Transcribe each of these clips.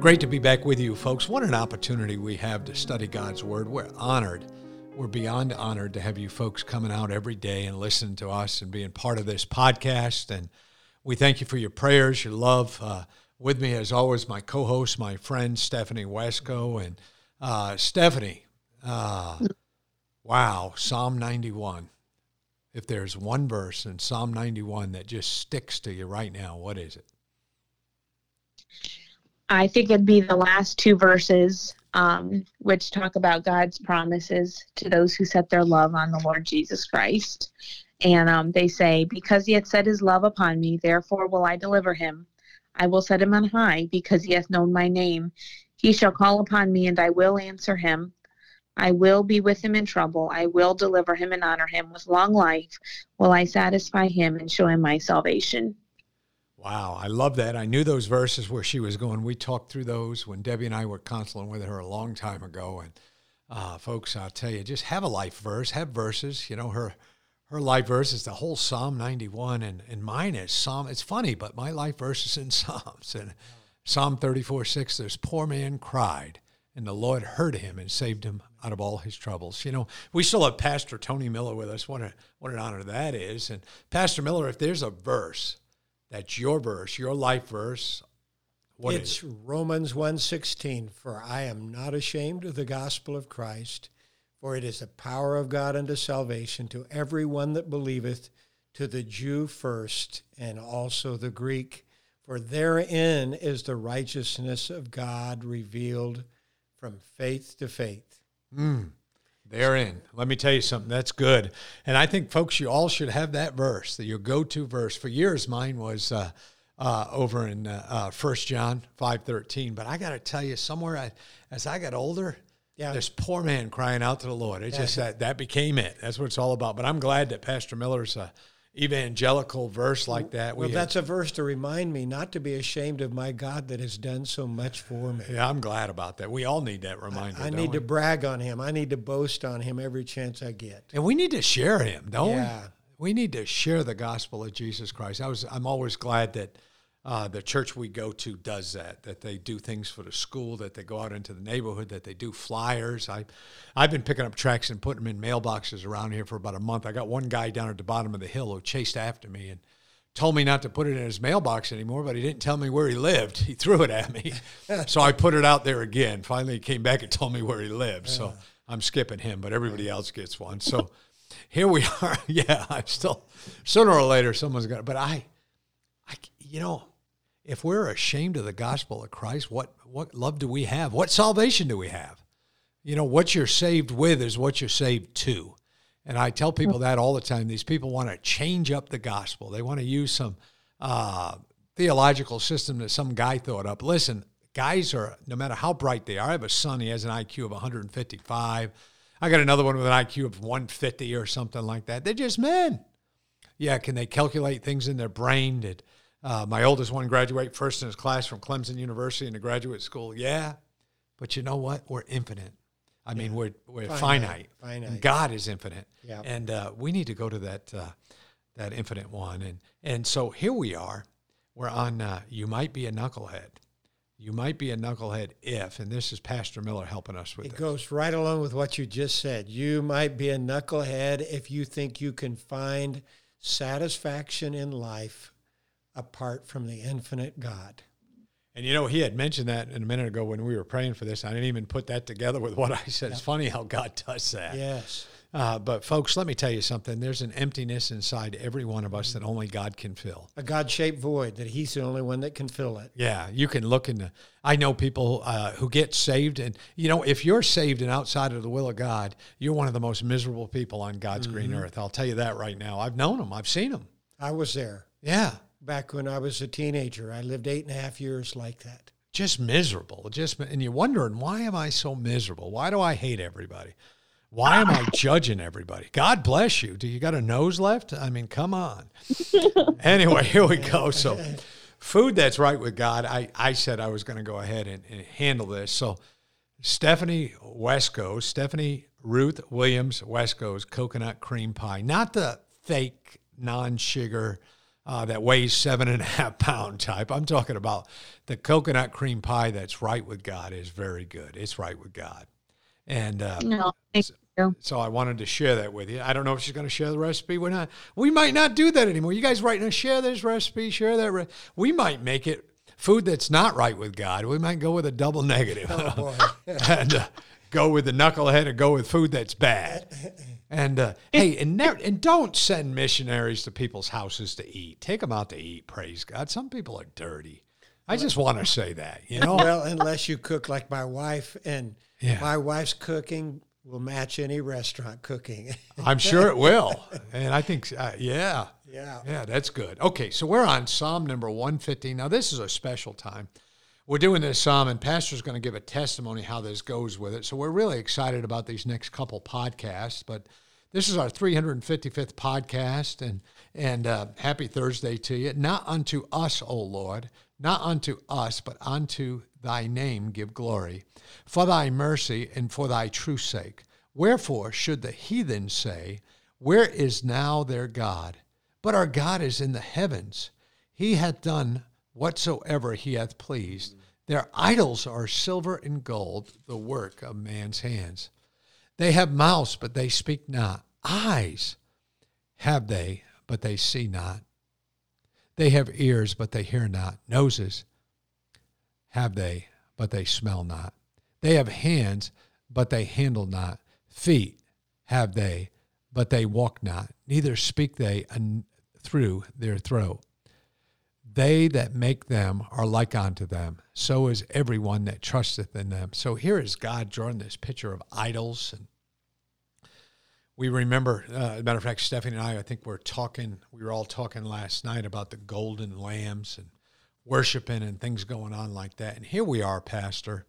Great to be back with you, folks. What an opportunity we have to study God's Word. We're honored. We're beyond honored to have you folks coming out every day and listening to us and being part of this podcast. And we thank you for your prayers, your love. Uh, with me, as always, my co host, my friend, Stephanie Wesco. And uh, Stephanie, uh, wow, Psalm 91. If there's one verse in Psalm 91 that just sticks to you right now, what is it? I think it'd be the last two verses, um, which talk about God's promises to those who set their love on the Lord Jesus Christ. And um, they say, Because he hath set his love upon me, therefore will I deliver him. I will set him on high, because he hath known my name. He shall call upon me, and I will answer him. I will be with him in trouble. I will deliver him and honor him. With long life will I satisfy him and show him my salvation. Wow, I love that. I knew those verses where she was going. We talked through those when Debbie and I were counseling with her a long time ago. And uh, folks, I'll tell you, just have a life verse, have verses. You know, her her life verse is the whole Psalm 91, and, and mine is Psalm. It's funny, but my life verse is in Psalms. And Psalm 34 6, this poor man cried, and the Lord heard him and saved him out of all his troubles. You know, we still have Pastor Tony Miller with us. What, a, what an honor that is. And Pastor Miller, if there's a verse, that's your verse, your life verse. What it's Romans 1:16, for I am not ashamed of the gospel of Christ, for it is the power of God unto salvation to every one that believeth, to the Jew first, and also the Greek. For therein is the righteousness of God revealed from faith to faith. Mm. Therein. Let me tell you something. That's good. And I think, folks, you all should have that verse, that your go to verse. For years, mine was uh, uh, over in uh, uh 1 John 5.13. But I got to tell you, somewhere I, as I got older, yeah. this poor man crying out to the Lord. It yeah. just that, that became it. That's what it's all about. But I'm glad that Pastor Miller's uh, evangelical verse like that. We well, that's have, a verse to remind me not to be ashamed of my God that has done so much for me. Yeah, I'm glad about that. We all need that reminder. I, I need we? to brag on him. I need to boast on him every chance I get. And we need to share him, don't we? yeah. we? We need to share the gospel of Jesus Christ. I was I'm always glad that uh, the church we go to does that. That they do things for the school. That they go out into the neighborhood. That they do flyers. I, I've been picking up tracts and putting them in mailboxes around here for about a month. I got one guy down at the bottom of the hill who chased after me and told me not to put it in his mailbox anymore, but he didn't tell me where he lived. He threw it at me, so I put it out there again. Finally, he came back and told me where he lived. So I'm skipping him, but everybody else gets one. So here we are. yeah, I'm still sooner or later someone's got. But I, I, you know if we're ashamed of the gospel of Christ, what, what love do we have? What salvation do we have? You know, what you're saved with is what you're saved to. And I tell people that all the time. These people want to change up the gospel. They want to use some uh, theological system that some guy thought up. Listen, guys are, no matter how bright they are, I have a son, he has an IQ of 155. I got another one with an IQ of 150 or something like that. They're just men. Yeah, can they calculate things in their brain? Did, uh, my oldest one graduate first in his class from Clemson University in the graduate school. Yeah, but you know what? We're infinite. I yeah. mean, we're we're finite. Finite. finite. God is infinite. Yeah. And uh, we need to go to that uh, that infinite one. And and so here we are. We're on. Uh, you might be a knucklehead. You might be a knucklehead if, and this is Pastor Miller helping us with it. This. goes right along with what you just said. You might be a knucklehead if you think you can find satisfaction in life apart from the infinite God. And you know, he had mentioned that in a minute ago when we were praying for this. I didn't even put that together with what I said. Yep. It's funny how God does that. Yes. Uh, but folks, let me tell you something. There's an emptiness inside every one of us that only God can fill. A God-shaped void that He's the only one that can fill it. Yeah, you can look in the. I know people uh, who get saved, and you know, if you're saved and outside of the will of God, you're one of the most miserable people on God's mm-hmm. green earth. I'll tell you that right now. I've known them. I've seen them. I was there. Yeah. Back when I was a teenager, I lived eight and a half years like that. Just miserable. Just and you're wondering why am I so miserable? Why do I hate everybody? Why am I judging everybody? God bless you. Do you got a nose left? I mean, come on. anyway, here we go. So, food that's right with God. I, I said I was going to go ahead and, and, handle this. So, Stephanie Wesco, Stephanie Ruth Williams Wesco's coconut cream pie, not the fake non sugar uh, that weighs seven and a half pound type. I'm talking about the coconut cream pie that's right with God is very good. It's right with God. And uh, no, so, so I wanted to share that with you. I don't know if she's going to share the recipe. We're not. We might not do that anymore. You guys right now share this recipe, share that. Re- we might make it food that's not right with God. We might go with a double negative oh, and uh, go with the knucklehead and go with food that's bad. And uh, hey, and never, and don't send missionaries to people's houses to eat. Take them out to eat. Praise God. Some people are dirty. I just want to say that, you know. Well, unless you cook like my wife and yeah. My wife's cooking will match any restaurant cooking. I'm sure it will. And I think, uh, yeah. Yeah. Yeah, that's good. Okay, so we're on Psalm number 150. Now, this is a special time. We're doing this psalm, and Pastor's going to give a testimony how this goes with it. So we're really excited about these next couple podcasts. But this is our 355th podcast, and and uh, happy Thursday to you. Not unto us, O Lord, not unto us, but unto thy name give glory, for thy mercy and for thy truth's sake. Wherefore should the heathen say, Where is now their God? But our God is in the heavens. He hath done whatsoever he hath pleased. Their idols are silver and gold, the work of man's hands. They have mouths, but they speak not. Eyes have they, but they see not. They have ears, but they hear not. Noses have they, but they smell not. They have hands, but they handle not. Feet have they, but they walk not. Neither speak they through their throat. They that make them are like unto them. So is everyone that trusteth in them. So here is God drawing this picture of idols and we remember, uh, as a matter of fact, Stephanie and I, I think we're talking, we were all talking last night about the golden lambs and worshiping and things going on like that. And here we are, Pastor,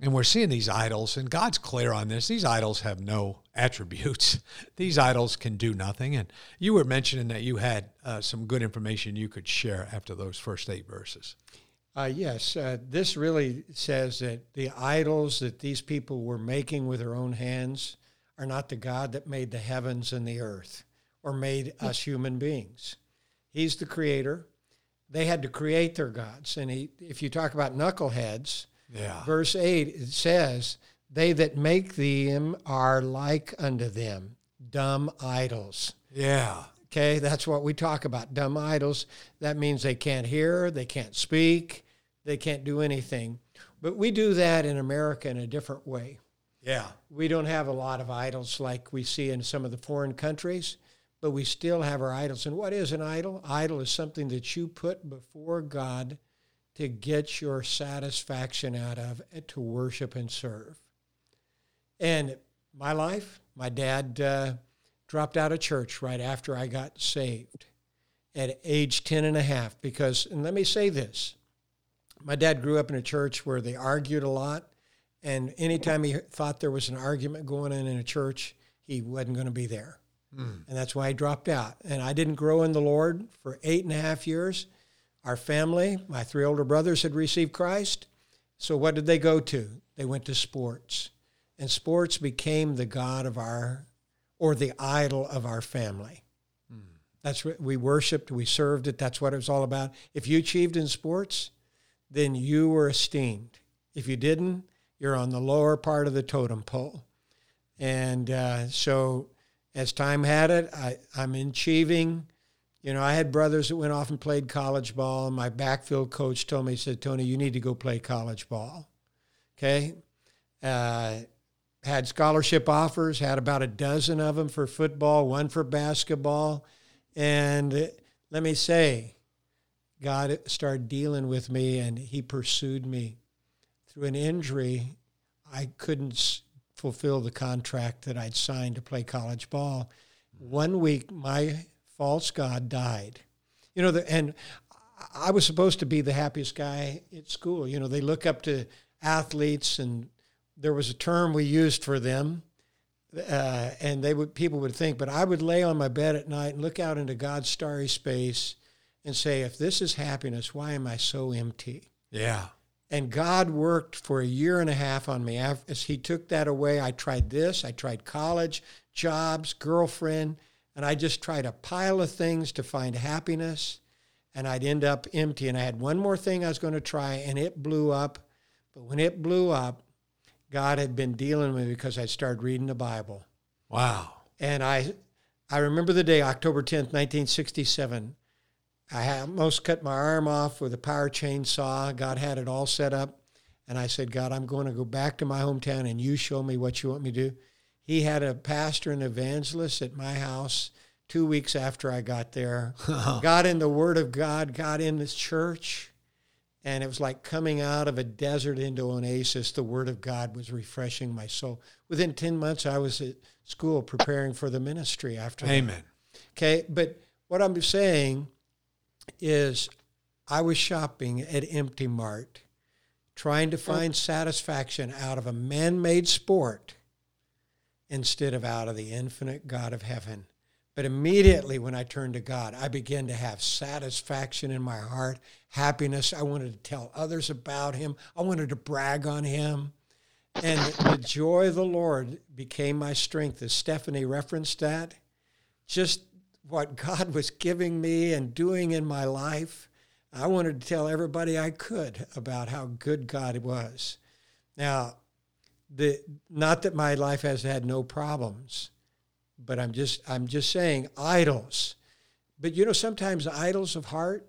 and we're seeing these idols, and God's clear on this. These idols have no attributes. These idols can do nothing. And you were mentioning that you had uh, some good information you could share after those first eight verses. Uh, yes, uh, this really says that the idols that these people were making with their own hands are not the God that made the heavens and the earth or made us human beings. He's the creator they had to create their gods. And he, if you talk about knuckleheads, yeah. verse 8, it says, They that make them are like unto them, dumb idols. Yeah. Okay, that's what we talk about, dumb idols. That means they can't hear, they can't speak, they can't do anything. But we do that in America in a different way. Yeah. We don't have a lot of idols like we see in some of the foreign countries but we still have our idols. And what is an idol? Idol is something that you put before God to get your satisfaction out of, it to worship and serve. And my life, my dad uh, dropped out of church right after I got saved at age 10 and a half because, and let me say this, my dad grew up in a church where they argued a lot. And anytime he thought there was an argument going on in a church, he wasn't going to be there. Mm. And that's why I dropped out. And I didn't grow in the Lord for eight and a half years. Our family, my three older brothers, had received Christ. So what did they go to? They went to sports. And sports became the God of our, or the idol of our family. That's what we worshiped, we served it. That's what it was all about. If you achieved in sports, then you were esteemed. If you didn't, you're on the lower part of the totem pole. And uh, so as time had it, I, I'm achieving. You know, I had brothers that went off and played college ball. My backfield coach told me, he said, Tony, you need to go play college ball. Okay. Uh, had scholarship offers, had about a dozen of them for football, one for basketball. And let me say, God started dealing with me and he pursued me. Through an injury, I couldn't fulfill the contract that I'd signed to play college ball. One week, my false God died. You know, the, and I was supposed to be the happiest guy at school. You know, they look up to athletes, and there was a term we used for them, uh, and they would people would think. But I would lay on my bed at night and look out into God's starry space, and say, "If this is happiness, why am I so empty?" Yeah. And God worked for a year and a half on me. As He took that away, I tried this. I tried college, jobs, girlfriend, and I just tried a pile of things to find happiness and I'd end up empty. And I had one more thing I was going to try, and it blew up. But when it blew up, God had been dealing with me because I started reading the Bible. Wow. And I, I remember the day, October 10th, 1967. I almost cut my arm off with a power chainsaw. God had it all set up. And I said, God, I'm going to go back to my hometown and you show me what you want me to do. He had a pastor and evangelist at my house two weeks after I got there. got in the Word of God, got in this church, and it was like coming out of a desert into an oasis. The Word of God was refreshing my soul. Within 10 months, I was at school preparing for the ministry after Amen. That. Okay, but what I'm saying is I was shopping at Empty Mart, trying to oh. find satisfaction out of a man made sport instead of out of the infinite God of heaven. But immediately when I turned to God, I began to have satisfaction in my heart, happiness. I wanted to tell others about Him, I wanted to brag on Him. And the joy of the Lord became my strength. As Stephanie referenced that, just what God was giving me and doing in my life, I wanted to tell everybody I could about how good God was. Now, the, not that my life has had no problems but I'm just I'm just saying idols. But you know, sometimes idols of heart,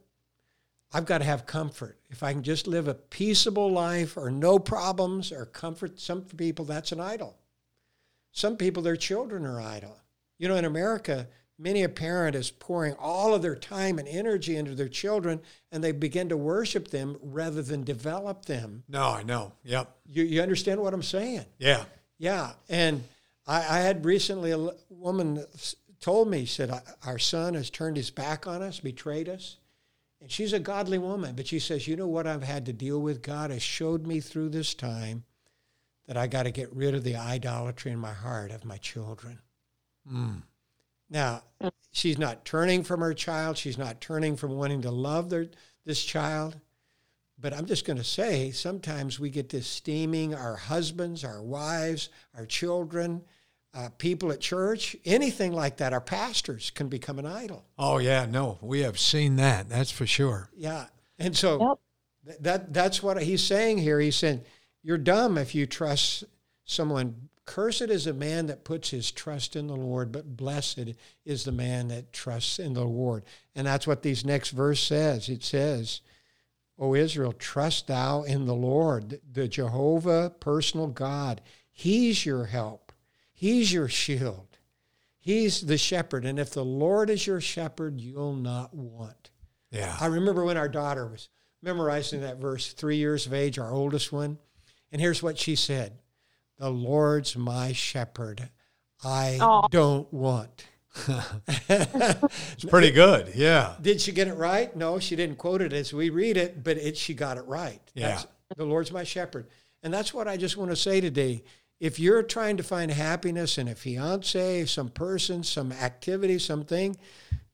I've got to have comfort. If I can just live a peaceable life or no problems or comfort, some people that's an idol. Some people, their children are idol. You know, in America, many a parent is pouring all of their time and energy into their children and they begin to worship them rather than develop them. No, I know. Yep. You, you understand what I'm saying? Yeah. Yeah. And I, I had recently a woman told me, said, Our son has turned his back on us, betrayed us. And she's a godly woman, but she says, You know what I've had to deal with? God has showed me through this time that I got to get rid of the idolatry in my heart of my children. Mm. Now, she's not turning from her child. She's not turning from wanting to love their, this child. But I'm just going to say sometimes we get this steaming our husbands, our wives, our children, uh, people at church, anything like that. Our pastors can become an idol. Oh yeah, no, we have seen that. That's for sure. Yeah, and so yep. th- that that's what he's saying here. He's saying you're dumb if you trust someone. Cursed is a man that puts his trust in the Lord, but blessed is the man that trusts in the Lord. And that's what these next verse says. It says, O Israel, trust thou in the Lord, the Jehovah personal God. He's your help. He's your shield. He's the shepherd. And if the Lord is your shepherd, you'll not want. Yeah. I remember when our daughter was memorizing that verse, three years of age, our oldest one. And here's what she said The Lord's my shepherd. I Aww. don't want. it's pretty good. Yeah. Did she get it right? No, she didn't quote it as we read it, but it, she got it right. Yeah. That's, the Lord's my shepherd. And that's what I just want to say today if you're trying to find happiness in a fiance, some person, some activity, something,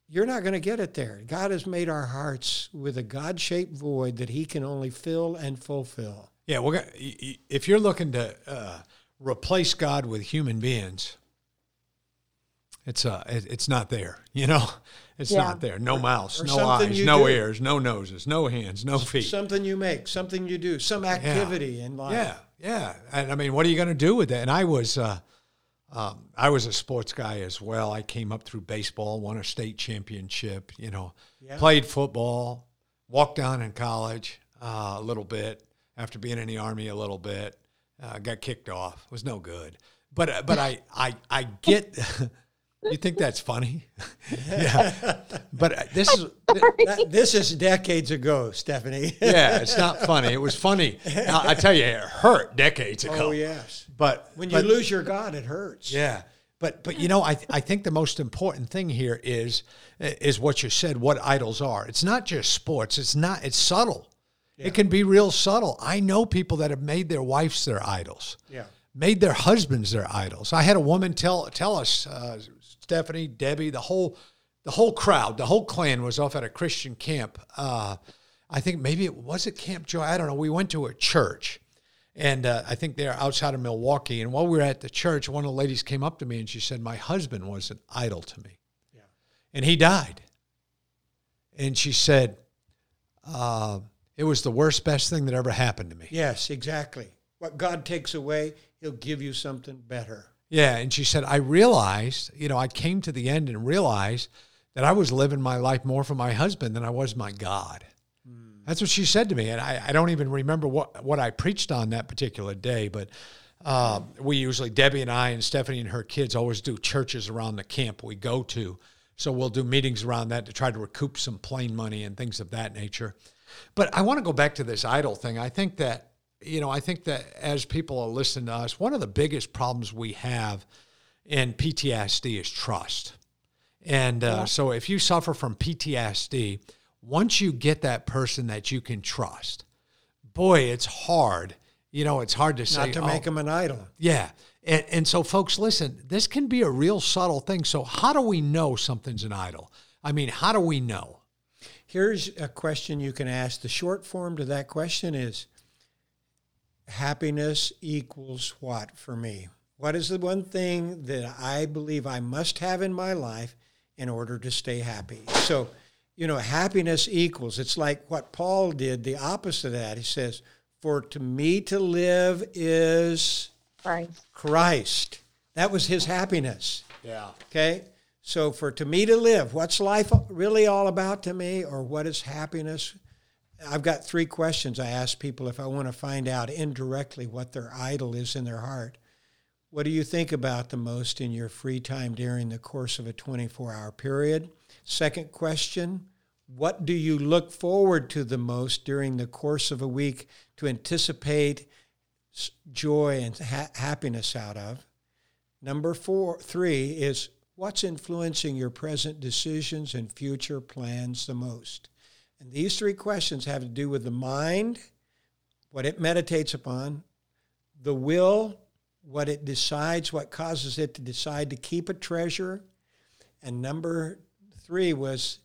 you're not going to get it there. God has made our hearts with a God shaped void that He can only fill and fulfill. Yeah, well, if you're looking to uh, replace God with human beings, it's uh, it's not there. You know, it's yeah. not there. No mouse, no eyes, no do. ears, no noses, no hands, no feet. Something you make, something you do, some activity yeah. in life. Yeah, yeah, and I mean, what are you going to do with that? And I was, uh, um, I was a sports guy as well. I came up through baseball, won a state championship. You know, yeah. played football, walked down in college uh, a little bit after being in the army a little bit, Uh, got kicked off. It was no good. But uh, but I I I get. you think that's funny? yeah. But uh, this is that, this is decades ago, Stephanie. yeah, it's not funny. It was funny. I, I tell you, it hurt decades ago. Oh yes. But When but- you lose your God, it hurts. yeah. But but you know, I I think the most important thing here is is what you said. What idols are? It's not just sports. It's not. It's subtle. It can be real subtle. I know people that have made their wives their idols. Yeah. Made their husbands their idols. I had a woman tell tell us, uh, Stephanie, Debbie, the whole the whole crowd, the whole clan was off at a Christian camp. Uh, I think maybe it was it Camp Joy. I don't know. We went to a church, and uh, I think they're outside of Milwaukee. And while we were at the church, one of the ladies came up to me and she said, "My husband was an idol to me, Yeah. and he died." And she said, uh, "It was the worst, best thing that ever happened to me." Yes, exactly. What God takes away, He'll give you something better. Yeah, and she said, I realized, you know, I came to the end and realized that I was living my life more for my husband than I was my God. That's what she said to me, and I, I don't even remember what what I preached on that particular day. But uh, we usually Debbie and I and Stephanie and her kids always do churches around the camp we go to, so we'll do meetings around that to try to recoup some plane money and things of that nature. But I want to go back to this idol thing. I think that you know, I think that as people are listening to us, one of the biggest problems we have in PTSD is trust. And uh, so if you suffer from PTSD, once you get that person that you can trust, boy, it's hard. You know, it's hard to say. Not to "Oh, make them an idol. yeah. And, and so, folks, listen, this can be a real subtle thing. So, how do we know something's an idol? I mean, how do we know? Here's a question you can ask. The short form to that question is happiness equals what for me? What is the one thing that I believe I must have in my life in order to stay happy? So, you know, happiness equals, it's like what Paul did, the opposite of that. He says, For to me to live is Right. Christ. That was his happiness. Yeah. Okay? So for to me to live, what's life really all about to me or what is happiness? I've got three questions I ask people if I want to find out indirectly what their idol is in their heart. What do you think about the most in your free time during the course of a 24 hour period? Second question, what do you look forward to the most during the course of a week to anticipate joy and ha- happiness out of? Number four, three is what's influencing your present decisions and future plans the most? And these three questions have to do with the mind, what it meditates upon, the will, what it decides, what causes it to decide to keep a treasure, and number three was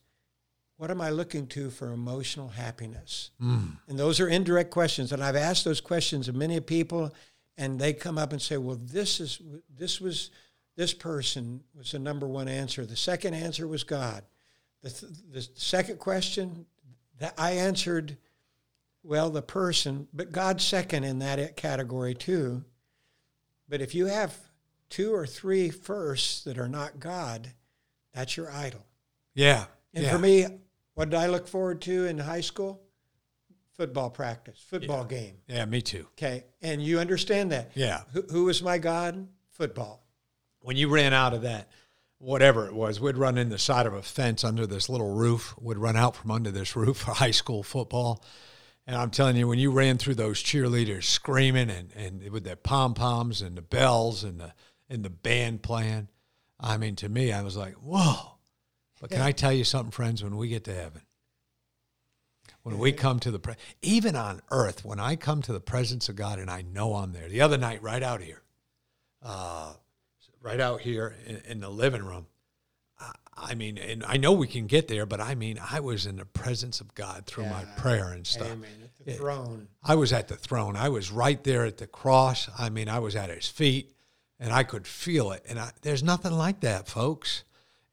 what am I looking to for emotional happiness? Mm. And those are indirect questions. And I've asked those questions of many people, and they come up and say, "Well, this is this was this person was the number one answer. The second answer was God. The th- the second question that I answered, well, the person, but God's second in that category too. But if you have two or three firsts that are not God, that's your idol. Yeah. And yeah. for me, what did I look forward to in high school? Football practice, football game. yeah, me too. Okay. And you understand that. Yeah. Who, who was my God? Football. When you ran out of that, whatever it was, we'd run in the side of a fence under this little roof, would run out from under this roof for high school football. And I'm telling you, when you ran through those cheerleaders screaming and, and with their pom poms and the bells and the and the band playing, I mean, to me, I was like, whoa. But can I tell you something, friends? When we get to heaven, when we come to the pre- even on earth, when I come to the presence of God and I know I'm there. The other night, right out here, uh, right out here in, in the living room. I, I mean, and I know we can get there, but I mean, I was in the presence of God through my prayer and stuff. Amen. At the Yeah. throne. I was at the throne. I was right there at the cross. I mean, I was at his feet and I could feel it. And I, there's nothing like that, folks.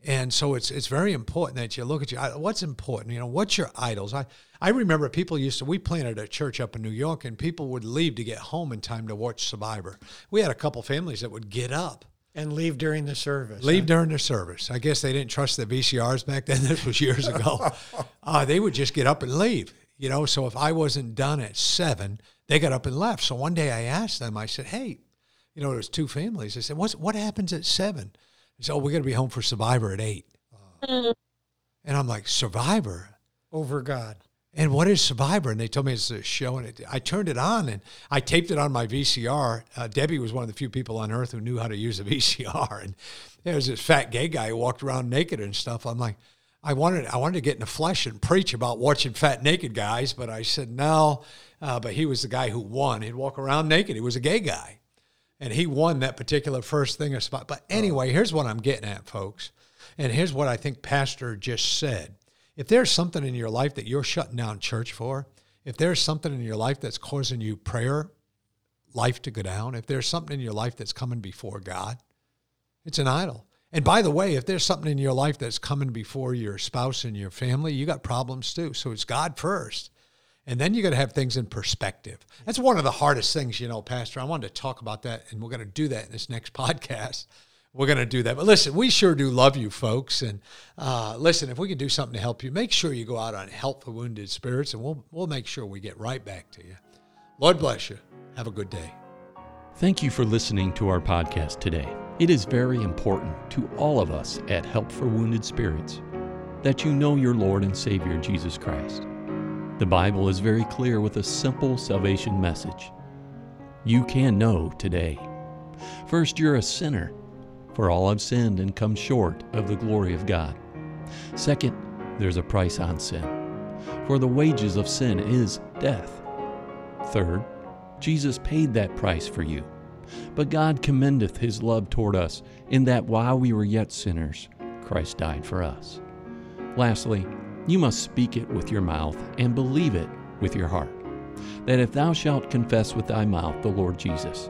And so it's it's very important that you look at your what's important. You know, what's your idols? I I remember people used to we planted a church up in New York, and people would leave to get home in time to watch Survivor. We had a couple families that would get up, And leave during the service. leave huh? during the service. I guess they didn't trust the VCRs back then. This was years ago. uh, they would just get up and leave. you know. So if I wasn't done at seven, they got up and left. So one day I asked them, I said, "Hey, you know, there's two families." I said, "What's what happens at 7? They said, "Oh, we're going to be home for Survivor at 8. Mm. And I'm like, "Survivor over God." And what is Survivor? And they told me it's a show, and it, I turned it on and I taped it on my VCR. Uh, Debbie was one of the few people on earth who knew how to use a VCR, and there was this fat gay guy who walked around naked and stuff. I'm like, I wanted I wanted to get in the flesh and preach about watching fat naked guys, but I said no. Uh, but he was the guy who won. He'd walk around naked. He was a gay guy, and he won that particular first thing. Of spot. But anyway, here's what I'm getting at, folks, and here's what I think Pastor just said. If there's something in your life that you're shutting down church for, if there's something in your life that's causing you prayer life to go down, if there's something in your life that's coming before God, it's an idol. And by the way, if there's something in your life that's coming before your spouse and your family, you got problems too. So it's God first. And then you got to have things in perspective. That's one of the hardest things, you know, Pastor. I wanted to talk about that, and we're going to do that in this next podcast. We're going to do that. But listen, we sure do love you, folks. And uh, listen, if we can do something to help you, make sure you go out on Help for Wounded Spirits, and we'll, we'll make sure we get right back to you. Lord bless you. Have a good day. Thank you for listening to our podcast today. It is very important to all of us at Help for Wounded Spirits that you know your Lord and Savior Jesus Christ. The Bible is very clear with a simple salvation message. You can know today. First, you're a sinner, for all have sinned and come short of the glory of God. Second, there's a price on sin, for the wages of sin is death. Third, Jesus paid that price for you. But God commendeth his love toward us, in that while we were yet sinners, Christ died for us. Lastly, you must speak it with your mouth and believe it with your heart. That if thou shalt confess with thy mouth the Lord Jesus,